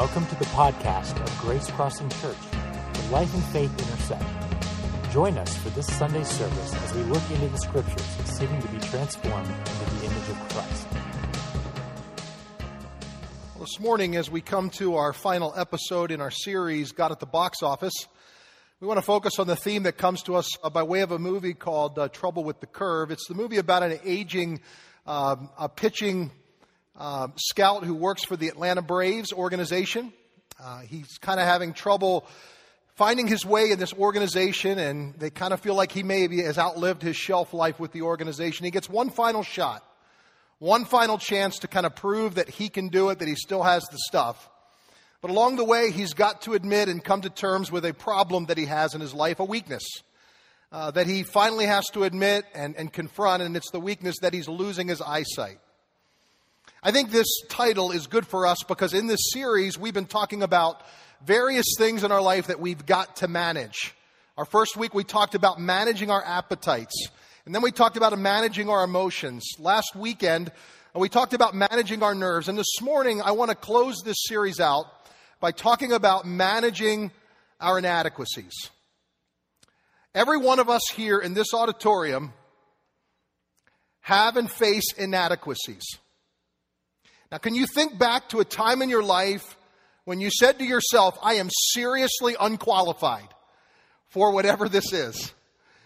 Welcome to the podcast of Grace Crossing Church, where life and faith intersect. Join us for this Sunday service as we look into the scriptures, seeking to be transformed into the image of Christ. Well, this morning, as we come to our final episode in our series, God at the Box Office, we want to focus on the theme that comes to us uh, by way of a movie called uh, Trouble with the Curve. It's the movie about an aging, um, a pitching uh, scout who works for the Atlanta Braves organization. Uh, he's kind of having trouble finding his way in this organization, and they kind of feel like he maybe has outlived his shelf life with the organization. He gets one final shot, one final chance to kind of prove that he can do it, that he still has the stuff. But along the way, he's got to admit and come to terms with a problem that he has in his life, a weakness. Uh, that he finally has to admit and, and confront, and it's the weakness that he's losing his eyesight. I think this title is good for us because in this series, we've been talking about various things in our life that we've got to manage. Our first week, we talked about managing our appetites. And then we talked about managing our emotions. Last weekend, we talked about managing our nerves. And this morning, I want to close this series out by talking about managing our inadequacies. Every one of us here in this auditorium have and face inadequacies. Now, can you think back to a time in your life when you said to yourself, I am seriously unqualified for whatever this is?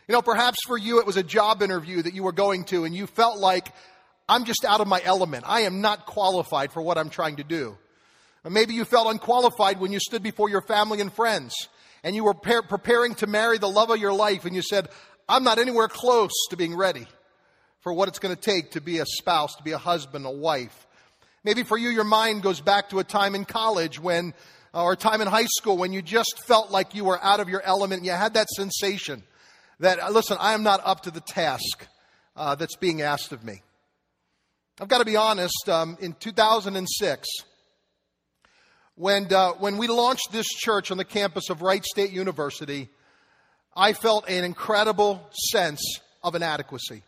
You know, perhaps for you it was a job interview that you were going to and you felt like, I'm just out of my element. I am not qualified for what I'm trying to do. Or maybe you felt unqualified when you stood before your family and friends and you were preparing to marry the love of your life and you said, I'm not anywhere close to being ready for what it's going to take to be a spouse, to be a husband, a wife. Maybe for you, your mind goes back to a time in college when, uh, or a time in high school when you just felt like you were out of your element and you had that sensation that, uh, listen, I am not up to the task uh, that's being asked of me. I've got to be honest, um, in 2006, when, uh, when we launched this church on the campus of Wright State University, I felt an incredible sense of inadequacy.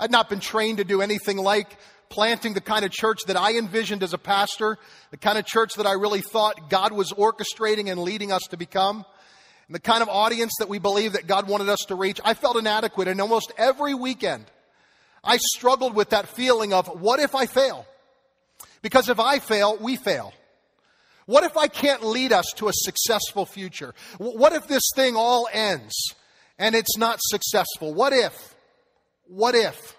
I'd not been trained to do anything like planting the kind of church that I envisioned as a pastor, the kind of church that I really thought God was orchestrating and leading us to become, and the kind of audience that we believe that God wanted us to reach. I felt inadequate, and almost every weekend, I struggled with that feeling of what if I fail? Because if I fail, we fail. What if I can't lead us to a successful future? What if this thing all ends and it's not successful? What if? What if?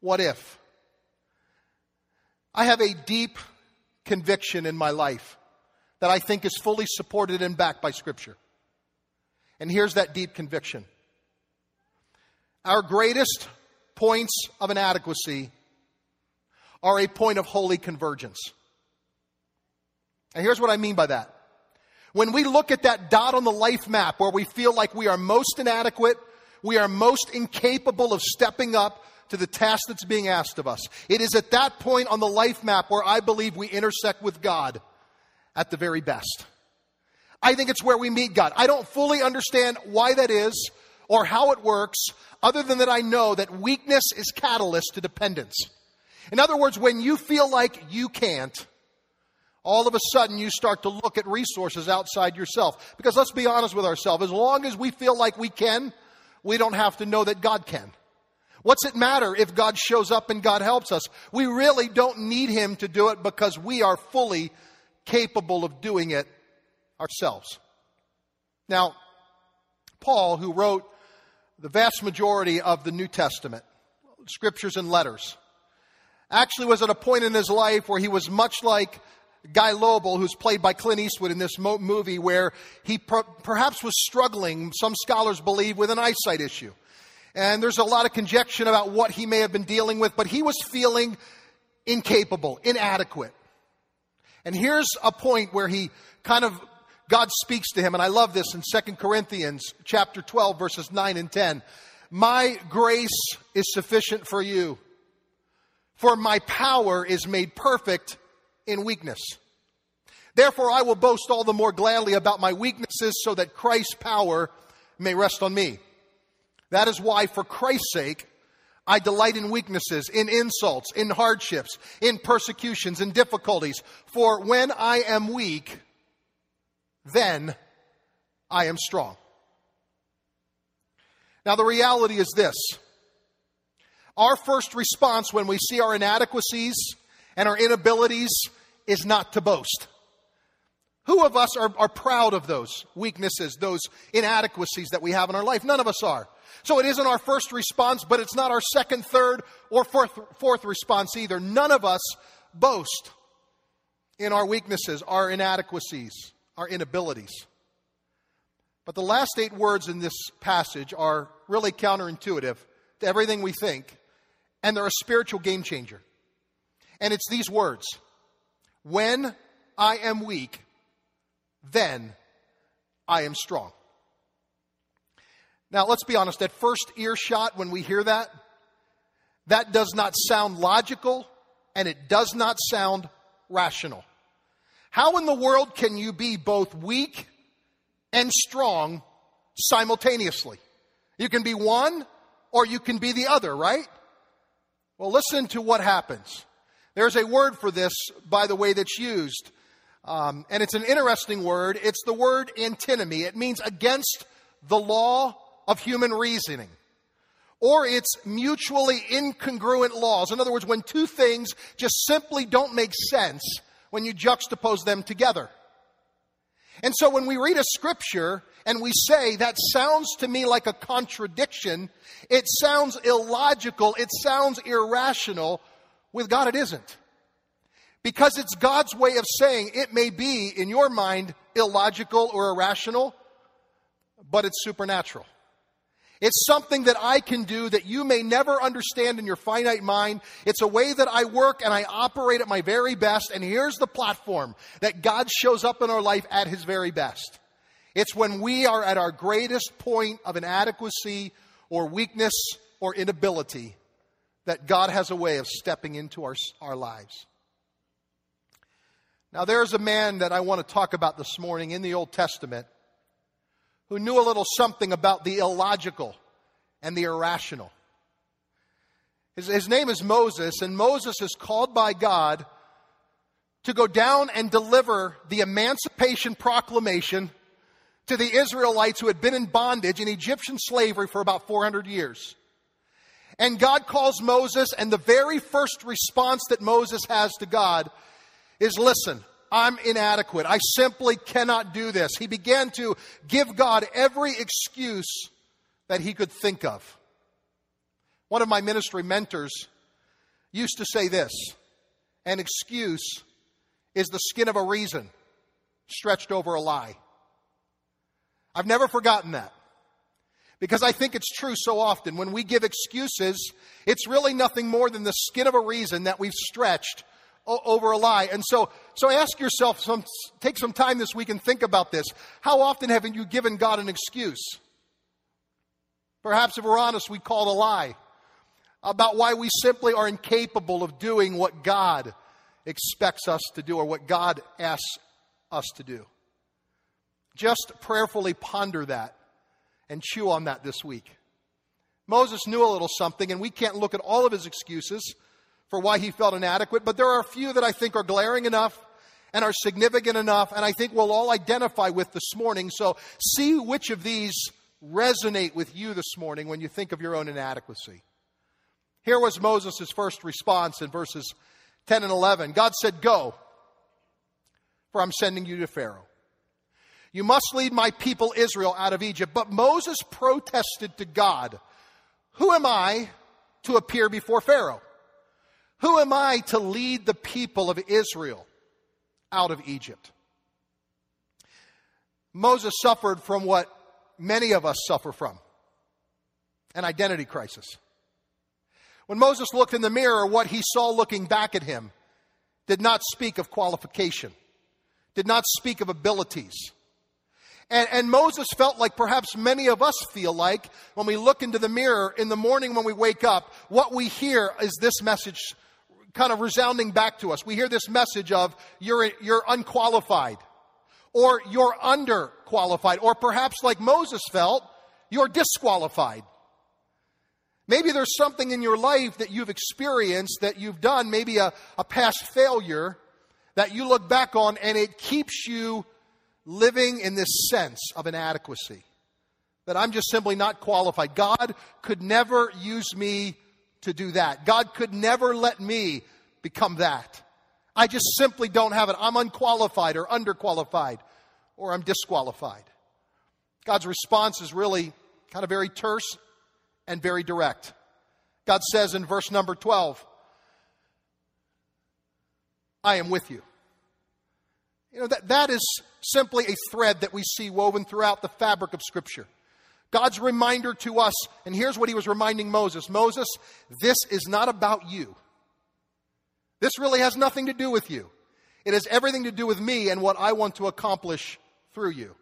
What if? I have a deep conviction in my life that I think is fully supported and backed by Scripture. And here's that deep conviction our greatest points of inadequacy are a point of holy convergence. And here's what I mean by that. When we look at that dot on the life map where we feel like we are most inadequate, we are most incapable of stepping up to the task that's being asked of us. It is at that point on the life map where I believe we intersect with God at the very best. I think it's where we meet God. I don't fully understand why that is or how it works, other than that I know that weakness is catalyst to dependence. In other words, when you feel like you can't, all of a sudden you start to look at resources outside yourself. Because let's be honest with ourselves, as long as we feel like we can, we don't have to know that God can. What's it matter if God shows up and God helps us? We really don't need Him to do it because we are fully capable of doing it ourselves. Now, Paul, who wrote the vast majority of the New Testament, scriptures and letters, actually was at a point in his life where he was much like Gus Lobel, who's played by Clint Eastwood in this mo- movie, where he per- perhaps was struggling, some scholars believe, with an eyesight issue. And there's a lot of conjecture about what he may have been dealing with, but he was feeling incapable, inadequate. And here's a point where he kind of, God speaks to him, and I love this in 2 Corinthians chapter 12, verses 9 and 10. My grace is sufficient for you, for my power is made perfect in weakness. Therefore, I will boast all the more gladly about my weaknesses so that Christ's power may rest on me. That is why, for Christ's sake, I delight in weaknesses, in insults, in hardships, in persecutions, in difficulties. For when I am weak, then I am strong. Now, the reality is this our first response when we see our inadequacies and our inabilities is not to boast. Who of us are, are proud of those weaknesses, those inadequacies that we have in our life? None of us are. So it isn't our first response, but it's not our second, third, or fourth, fourth response either. None of us boast in our weaknesses, our inadequacies, our inabilities. But the last eight words in this passage are really counterintuitive to everything we think, and they're a spiritual game changer. And it's these words When I am weak, then I am strong. Now, let's be honest, at first earshot, when we hear that, that does not sound logical and it does not sound rational. How in the world can you be both weak and strong simultaneously? You can be one or you can be the other, right? Well, listen to what happens. There's a word for this, by the way, that's used. Um, and it's an interesting word. It's the word antinomy. It means against the law of human reasoning. Or it's mutually incongruent laws. In other words, when two things just simply don't make sense when you juxtapose them together. And so when we read a scripture and we say, that sounds to me like a contradiction, it sounds illogical, it sounds irrational, with God it isn't. Because it's God's way of saying it may be, in your mind, illogical or irrational, but it's supernatural. It's something that I can do that you may never understand in your finite mind. It's a way that I work and I operate at my very best. And here's the platform that God shows up in our life at his very best. It's when we are at our greatest point of inadequacy or weakness or inability that God has a way of stepping into our, our lives. Now, there's a man that I want to talk about this morning in the Old Testament who knew a little something about the illogical and the irrational. His, his name is Moses, and Moses is called by God to go down and deliver the Emancipation Proclamation to the Israelites who had been in bondage in Egyptian slavery for about 400 years. And God calls Moses, and the very first response that Moses has to God is listen, I'm inadequate. I simply cannot do this. He began to give God every excuse that he could think of. One of my ministry mentors used to say this an excuse is the skin of a reason stretched over a lie. I've never forgotten that. Because I think it's true so often. When we give excuses, it's really nothing more than the skin of a reason that we've stretched over a lie. And so, so ask yourself, some, take some time this week and think about this. How often have you given God an excuse? Perhaps if we're honest, we call it a lie about why we simply are incapable of doing what God expects us to do or what God asks us to do. Just prayerfully ponder that and chew on that this week. Moses knew a little something, and we can't look at all of his excuses for why he felt inadequate, but there are a few that I think are glaring enough and are significant enough, and I think we'll all identify with this morning. So see which of these resonate with you this morning when you think of your own inadequacy. Here was Moses' first response in verses 10 and 11. God said, Go, for I'm sending you to Pharaoh. You must lead my people Israel out of Egypt. But Moses protested to God, Who am I to appear before Pharaoh? Who am I to lead the people of Israel out of Egypt? Moses suffered from what many of us suffer from an identity crisis. When Moses looked in the mirror, what he saw looking back at him did not speak of qualification, did not speak of abilities. And, and, Moses felt like perhaps many of us feel like when we look into the mirror in the morning when we wake up, what we hear is this message kind of resounding back to us. We hear this message of you're, you're unqualified or you're underqualified or perhaps like Moses felt, you're disqualified. Maybe there's something in your life that you've experienced, that you've done, maybe a, a past failure that you look back on and it keeps you living in this sense of inadequacy. That I'm just simply not qualified. God could never use me to do that. God could never let me become that. I just simply don't have it. I'm unqualified or underqualified or I'm disqualified. God's response is really kind of very terse and very direct. God says in verse number 12, I am with you. You know, that, that is simply a thread that we see woven throughout the fabric of Scripture. God's reminder to us, and here's what he was reminding Moses Moses, this is not about you. This really has nothing to do with you. It has everything to do with me and what I want to accomplish through you.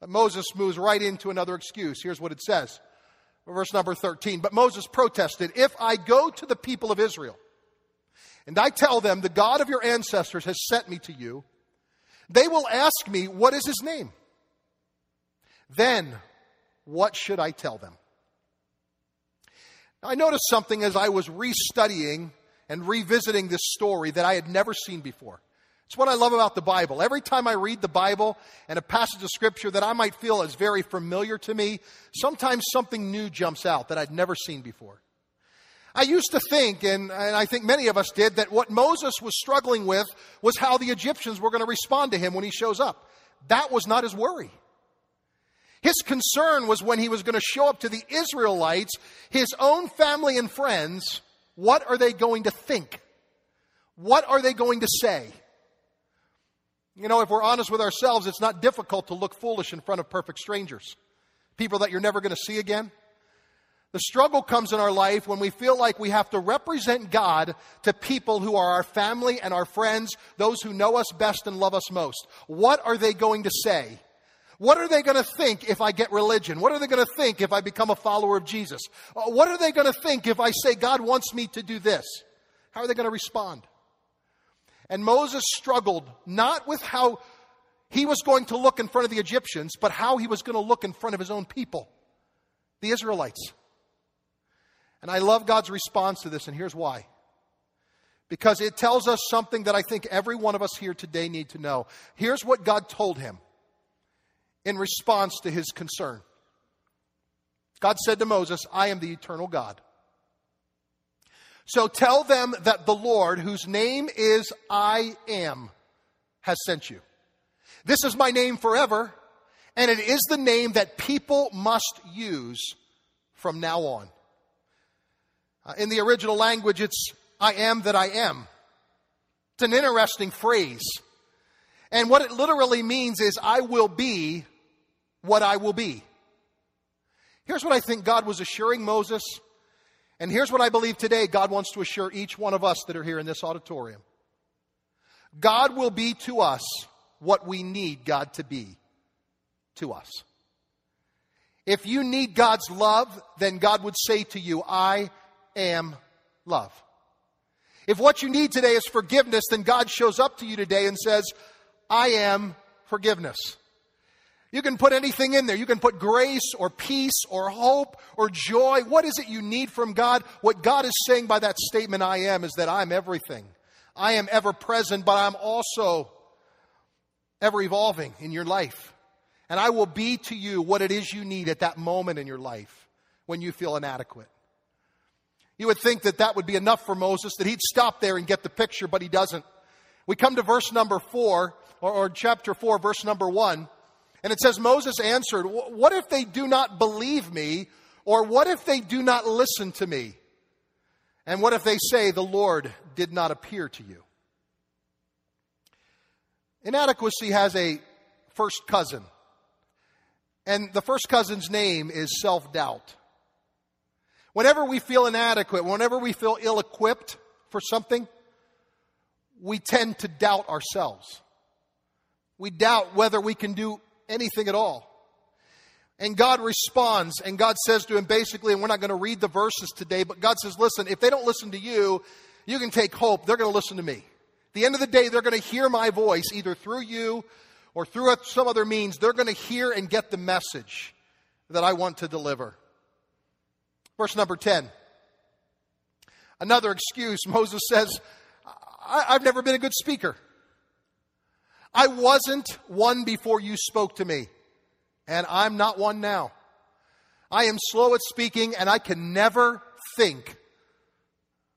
But Moses moves right into another excuse. Here's what it says. Verse number 13. But Moses protested, If I go to the people of Israel and I tell them, The God of your ancestors has sent me to you, they will ask me, What is his name? Then what should I tell them? Now, I noticed something as I was restudying and revisiting this story that I had never seen before. It's what I love about the Bible. Every time I read the Bible and a passage of Scripture that I might feel is very familiar to me, sometimes something new jumps out that I'd never seen before. I used to think, and, and I think many of us did, that what Moses was struggling with was how the Egyptians were going to respond to him when he shows up. That was not his worry. His concern was when he was going to show up to the Israelites, his own family and friends, what are they going to think? What are they going to say? You know, if we're honest with ourselves, it's not difficult to look foolish in front of perfect strangers, people that you're never going to see again. The struggle comes in our life when we feel like we have to represent God to people who are our family and our friends, those who know us best and love us most. What are they going to say? What are they going to think if I get religion? What are they going to think if I become a follower of Jesus? Uh, what are they going to think if I say God wants me to do this? How are they going to respond? And Moses struggled not with how he was going to look in front of the Egyptians, but how he was going to look in front of his own people, the Israelites. And I love God's response to this, and here's why. Because it tells us something that I think every one of us here today need to know. Here's what God told him in response to his concern. God said to Moses, I am the eternal God. So tell them that the Lord, whose name is I am, has sent you. This is my name forever, and it is the name that people must use from now on. Uh, in the original language, it's I am that I am. It's an interesting phrase. And what it literally means is I will be what I will be. Here's what I think God was assuring Moses and here's what I believe today God wants to assure each one of us that are here in this auditorium God will be to us what we need God to be to us. If you need God's love, then God would say to you, I am love. If what you need today is forgiveness, then God shows up to you today and says, I am forgiveness. You can put anything in there. You can put grace or peace or hope or joy. What is it you need from God? What God is saying by that statement, I am, is that I'm everything. I am ever present, but I'm also ever evolving in your life. And I will be to you what it is you need at that moment in your life when you feel inadequate. You would think that that would be enough for Moses, that he'd stop there and get the picture, but he doesn't. We come to verse number four, or, or chapter four, verse number one. And it says, Moses answered, What if they do not believe me? Or what if they do not listen to me? And what if they say, The Lord did not appear to you? Inadequacy has a first cousin. And the first cousin's name is self doubt. Whenever we feel inadequate, whenever we feel ill equipped for something, we tend to doubt ourselves. We doubt whether we can do anything at all. And God responds, and God says to him basically, and we're not going to read the verses today, but God says, listen, if they don't listen to you, you can take hope. They're going to listen to me. At the end of the day, they're going to hear my voice either through you or through some other means. They're going to hear and get the message that I want to deliver. Verse number 10. Another excuse. Moses says, I- have never been a good speaker. I wasn't one before you spoke to me, and I'm not one now. I am slow at speaking, and I can never think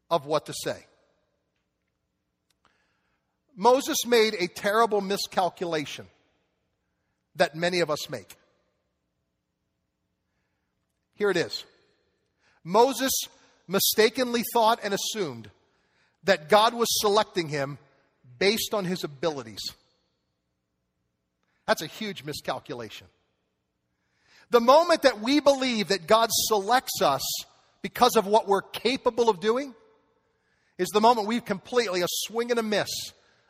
of what to say. Moses made a terrible miscalculation that many of us make. Here it is Moses mistakenly thought and assumed that God was selecting him based on his abilities. That's a huge miscalculation. The moment that we believe that God selects us because of what we're capable of doing is the moment we've completely a swing and a miss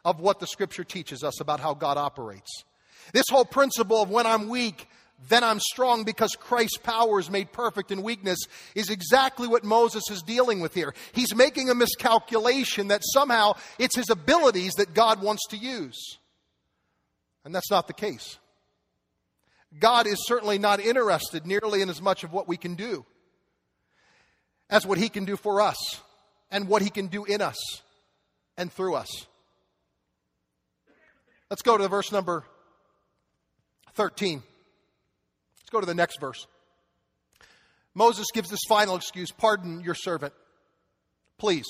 of what the scripture teaches us about how God operates. This whole principle of when I'm weak, then I'm strong because Christ's power is made perfect in weakness is exactly what Moses is dealing with here. He's making a miscalculation that somehow it's his abilities that God wants to use. And that's not the case. God is certainly not interested nearly in as much of what we can do as what he can do for us and what he can do in us and through us. Let's go to verse number 13. Let's go to the next verse. Moses gives this final excuse Pardon your servant. Please.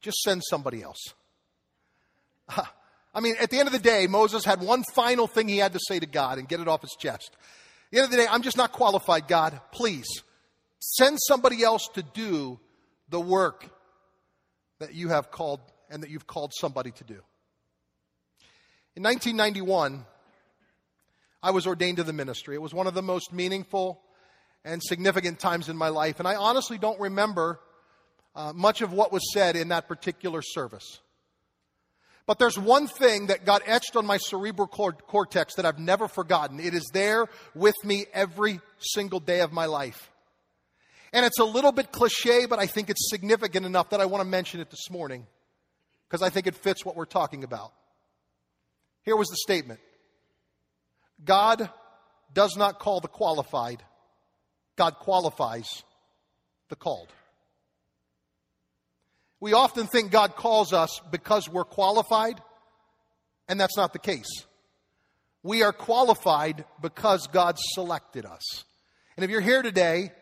Just send somebody else. Ah, I mean, at the end of the day, Moses had one final thing he had to say to God and get it off his chest. At the end of the day, I'm just not qualified, God. Please send somebody else to do the work that you have called and that you've called somebody to do. In 1991, I was ordained to the ministry. It was one of the most meaningful and significant times in my life, and I honestly don't remember uh, much of what was said in that particular service. But there's one thing that got etched on my cerebral cortex that I've never forgotten. It is there with me every single day of my life. And it's a little bit cliche, but I think it's significant enough that I want to mention it this morning because I think it fits what we're talking about. Here was the statement God does not call the qualified, God qualifies the called. We often think God calls us because we're qualified, and that's not the case. We are qualified because God selected us. And if you're here today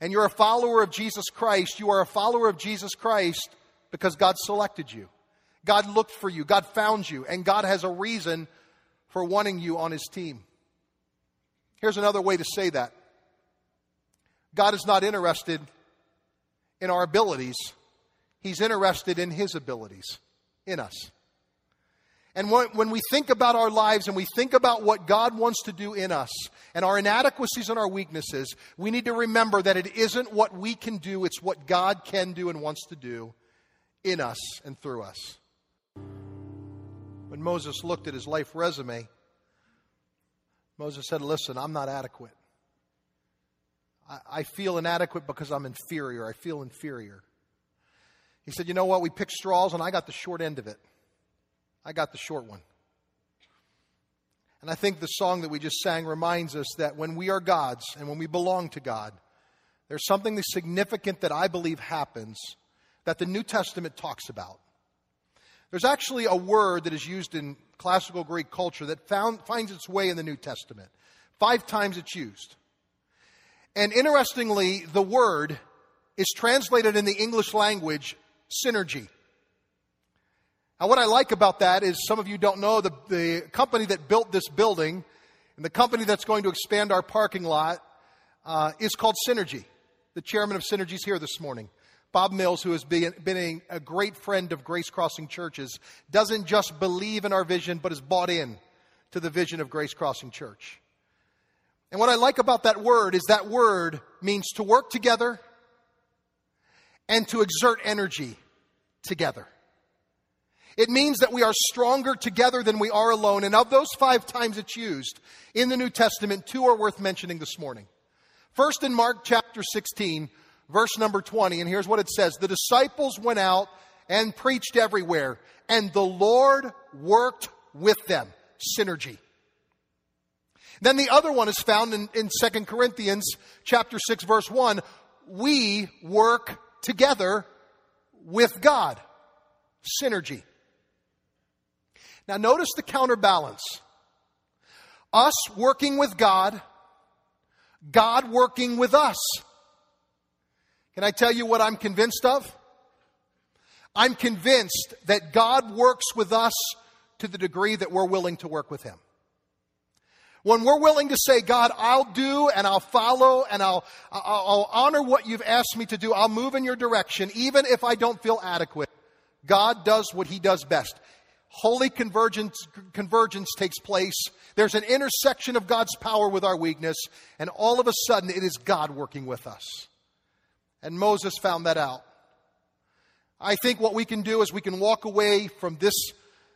and you're a follower of Jesus Christ, you are a follower of Jesus Christ because God selected you. God looked for you, God found you, and God has a reason for wanting you on His team. Here's another way to say that God is not interested in our abilities, He's interested in His abilities in us. And when we think about our lives and we think about what God wants to do in us and our inadequacies and our weaknesses, we need to remember that it isn't what we can do, it's what God can do and wants to do in us and through us. When Moses looked at his life resume, Moses said, Listen, I'm not adequate. I, feel inadequate because I'm inferior. I feel inferior. He said, You know what? We picked straws, and I got the short end of it. I got the short one. And I think the song that we just sang reminds us that when we are God's and when we belong to God, there's something significant that I believe happens that the New Testament talks about. There's actually a word that is used in classical Greek culture that found, finds its way in the New Testament. Five times it's used. And interestingly, the word is translated in the English language synergy. Now, what I like about that is some of you don't know the, the company that built this building and the company that's going to expand our parking lot uh, is called Synergy. The chairman of Synergy is here this morning. Bob Mills, who has been, been a, a great friend of Grace Crossing Churches, doesn't just believe in our vision, but is bought in to the vision of Grace Crossing Church. And what I like about that word is that word means to work together and to exert energy together. It means that we are stronger together than we are alone. And of those five times it's used in the New Testament, two are worth mentioning this morning. First, in Mark chapter 16, verse number 20, and here's what it says The disciples went out and preached everywhere, and the Lord worked with them. Synergy. Then the other one is found in, in 2 Corinthians chapter 6 verse 1. We work together with God. Synergy. Now notice the counterbalance. Us working with God, God working with us. Can I tell you what I'm convinced of? I'm convinced that God works with us to the degree that we're willing to work with Him. When we're willing to say, God, I'll do and I'll follow and I'll, I'll, honor what you've asked me to do. I'll move in your direction, even if I don't feel adequate. God does what he does best. Holy convergence, convergence takes place. There's an intersection of God's power with our weakness, and all of a sudden it is God working with us. And Moses found that out. I think what we can do is we can walk away from this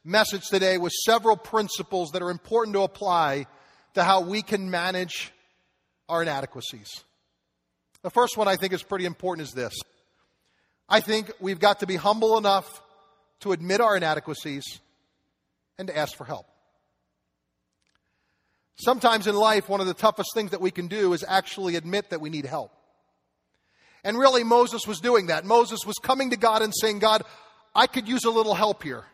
message today with several principles that are important to apply to how we can manage our inadequacies. The first one I think is pretty important is this. I think we've got to be humble enough to admit our inadequacies and to ask for help. Sometimes in life, one of the toughest things that we can do is actually admit that we need help. And really, Moses was doing that. Moses was coming to God and saying, God, I could use a little help here.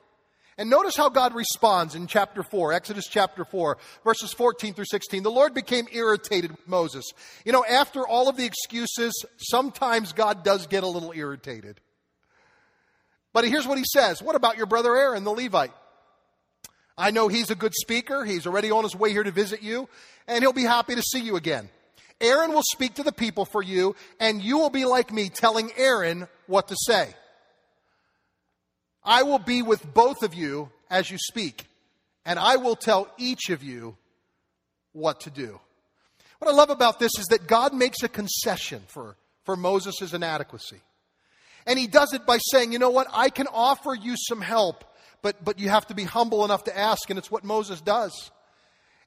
And notice how God responds in chapter 4, Exodus chapter 4, verses 14 through 16. The Lord became irritated with Moses. You know, after all of the excuses, sometimes God does get a little irritated. But here's what he says What about your brother Aaron, the Levite? I know he's a good speaker. He's already on his way here to visit you, and he'll be happy to see you again. Aaron will speak to the people for you, and you will be like me, telling Aaron what to say. I will be with both of you as you speak, and I will tell each of you what to do. What I love about this is that God makes a concession for, for Moses' inadequacy. And he does it by saying, you know what, I can offer you some help, but, but you have to be humble enough to ask, and it's what Moses does.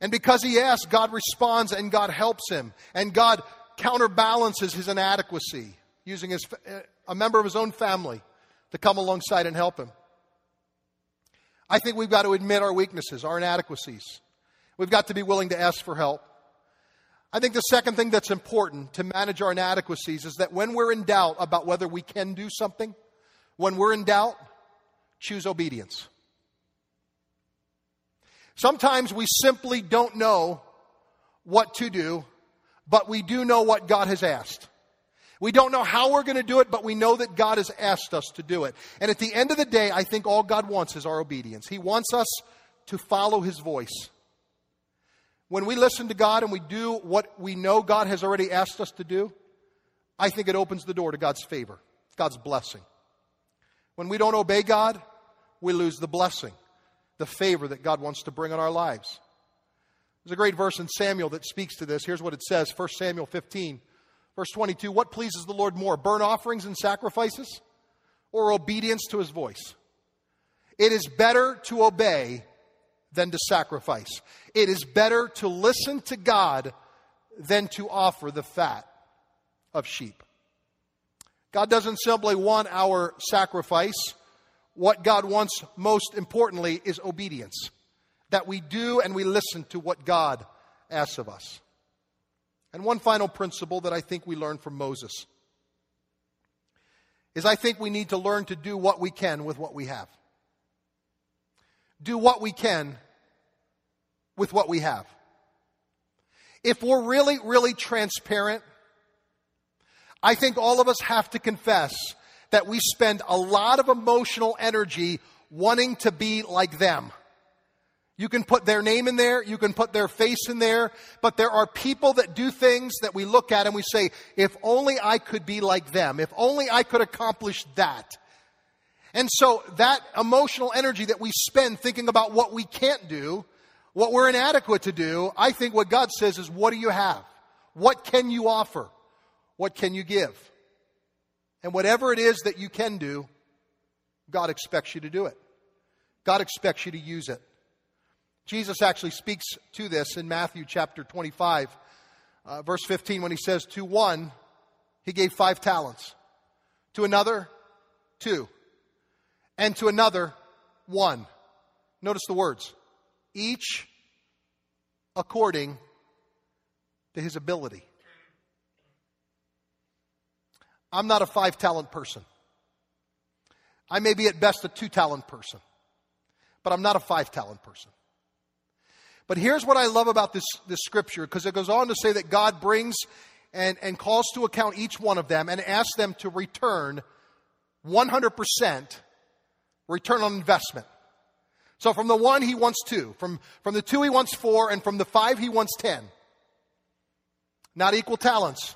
And because he asks, God responds and God helps him, and God counterbalances his inadequacy using his, uh, a member of his own family to come alongside and help him. I think we've got to admit our weaknesses, our inadequacies. We've got to be willing to ask for help. I think the second thing that's important to manage our inadequacies is that when we're in doubt about whether we can do something, when we're in doubt, choose obedience. Sometimes we simply don't know what to do, but we do know what God has asked. We don't know how we're going to do it, but we know that God has asked us to do it. And at the end of the day, I think all God wants is our obedience. He wants us to follow His voice. When we listen to God and we do what we know God has already asked us to do, I think it opens the door to God's favor, God's blessing. When we don't obey God, we lose the blessing, the favor that God wants to bring on our lives. There's a great verse in Samuel that speaks to this. Here's what it says 1 Samuel 15, Verse 22 What pleases the Lord more, burnt offerings and sacrifices, or obedience to his voice? It is better to obey than to sacrifice. It is better to listen to God than to offer the fat of sheep. God doesn't simply want our sacrifice. What God wants most importantly is obedience. That we do and we listen to what God asks of us. And one final principle that I think we learn from Moses is I think we need to learn to do what we can with what we have. Do what we can with what we have. If we're really, really transparent, I think all of us have to confess that we spend a lot of emotional energy wanting to be like them. You can put their name in there, you can put their face in there, but there are people that do things that we look at and we say, if only I could be like them, if only I could accomplish that. And so that emotional energy that we spend thinking about what we can't do, what we're inadequate to do, I think what God says is, what do you have? What can you offer? What can you give? And whatever it is that you can do, God expects you to do it. God expects you to use it. Jesus actually speaks to this in Matthew chapter 25, uh, verse 15, when he says, To one, he gave five talents, to another, two, and to another, one. Notice the words, each according to his ability. I'm not a five talent person. I may be at best a two talent person, but I'm not a five talent person. But here's what I love about this, this scripture, because it goes on to say that God brings and, and calls to account each one of them and asks them to return 100% return on investment. So from the one, he wants two. From, from the two, he wants four. And from the five, he wants ten. Not equal talents,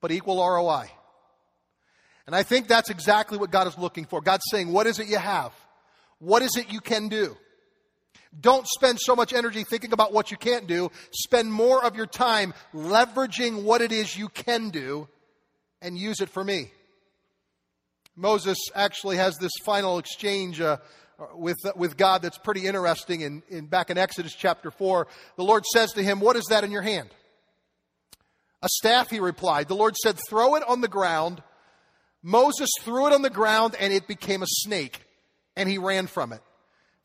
but equal ROI. And I think that's exactly what God is looking for. God's saying, What is it you have? What is it you can do? Don't spend so much energy thinking about what you can't do. Spend more of your time leveraging what it is you can do and use it for me. Moses actually has this final exchange uh, with, with God that's pretty interesting. In, in, back in Exodus chapter 4, the Lord says to him, What is that in your hand? A staff, he replied. The Lord said, Throw it on the ground. Moses threw it on the ground and it became a snake, and he ran from it.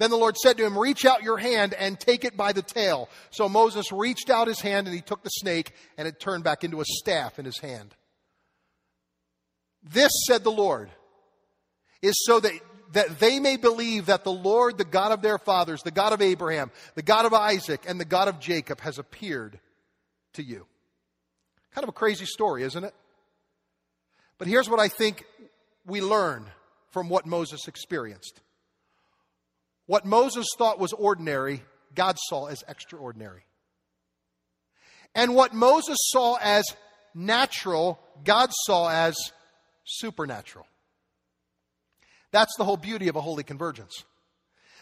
Then the Lord said to him, Reach out your hand and take it by the tail. So Moses reached out his hand and he took the snake, and it turned back into a staff in his hand. This, said the Lord, is so that, that they may believe that the Lord, the God of their fathers, the God of Abraham, the God of Isaac, and the God of Jacob has appeared to you. Kind of a crazy story, isn't it? But here's what I think we learn from what Moses experienced. What Moses thought was ordinary, God saw as extraordinary. And what Moses saw as natural, God saw as supernatural. That's the whole beauty of a holy convergence.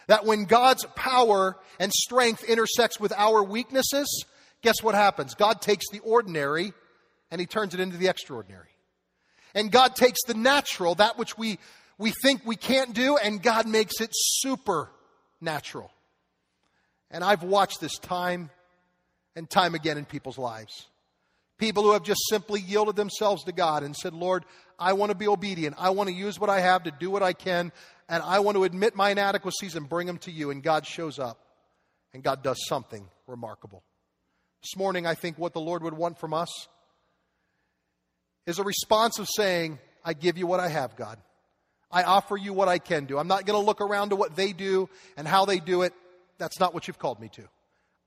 That when God's power and strength intersects with our weaknesses, guess what happens? God takes the ordinary and he turns it into the extraordinary. And God takes the natural, that which we, we think we can't do, and God makes it supernatural. And I've watched this time and time again in people's lives. People who have just simply yielded themselves to God and said, Lord, I want to be obedient. I want to use what I have to do what I can. And I want to admit my inadequacies and bring them to you. And God shows up and God does something remarkable. This morning, I think what the Lord would want from us is a response of saying, I give you what I have, God. I offer you what I can do. I'm not going to look around to what they do and how they do it. That's not what you've called me to.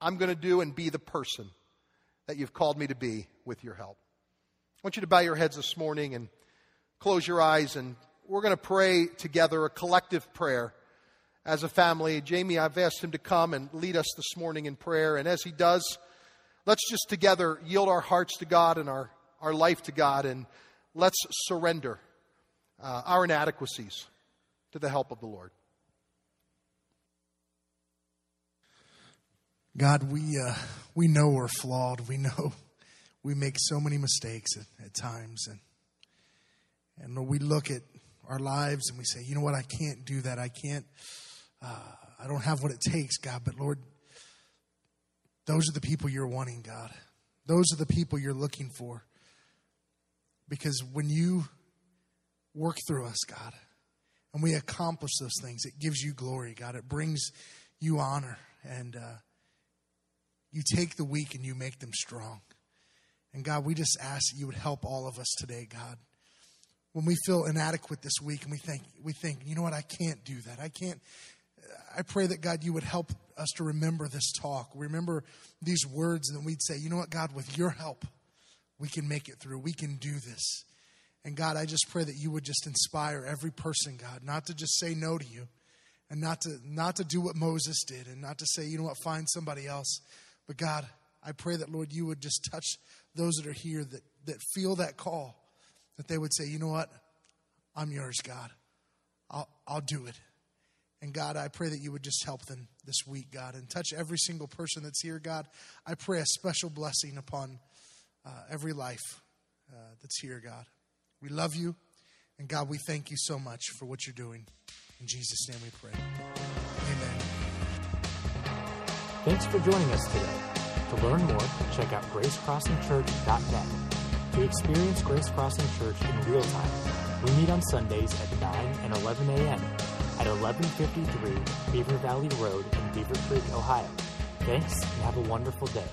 I'm going to do and be the person that you've called me to be with your help. I want you to bow your heads this morning and close your eyes, and we're going to pray together a collective prayer as a family. Jamie, I've asked him to come and lead us this morning in prayer, and as he does, let's just together yield our hearts to God and our, our life to God, and let's surrender uh, our inadequacies to the help of the Lord. God, we, uh, we know we're flawed. We know we make so many mistakes at, at times. And, and we look at our lives and we say, you know what, I can't do that. I can't, uh, I don't have what it takes, God. But Lord, those are the people you're wanting, God. Those are the people you're looking for. Because when you work through us, God, and we accomplish those things, it gives you glory, God. It brings you honor. And, uh, you take the weak and you make them strong. And God, we just ask that you would help all of us today, God. When we feel inadequate this week and we think, we think, you know what, I can't do that. I can't. I pray that God, you would help us to remember this talk, remember these words, and we'd say, you know what, God, with your help, we can make it through. We can do this. And God, I just pray that you would just inspire every person, God, not to just say no to you and not to not to do what Moses did and not to say, you know what, find somebody else, but God, I pray that, Lord, you would just touch those that are here that, that feel that call, that they would say, you know what? I'm yours, God. I'll, I'll do it. And God, I pray that you would just help them this week, God, and touch every single person that's here, God. I pray a special blessing upon uh, every life uh, that's here, God. We love you. And God, we thank you so much for what you're doing. In Jesus' name we pray. Amen. Thanks for joining us today. To learn more, check out gracecrossingchurch.net. To experience Grace Crossing Church in real time, we meet on Sundays at 9 and 11 a.m. at 1153 Beaver Valley Road in Beaver Creek, Ohio. Thanks and have a wonderful day.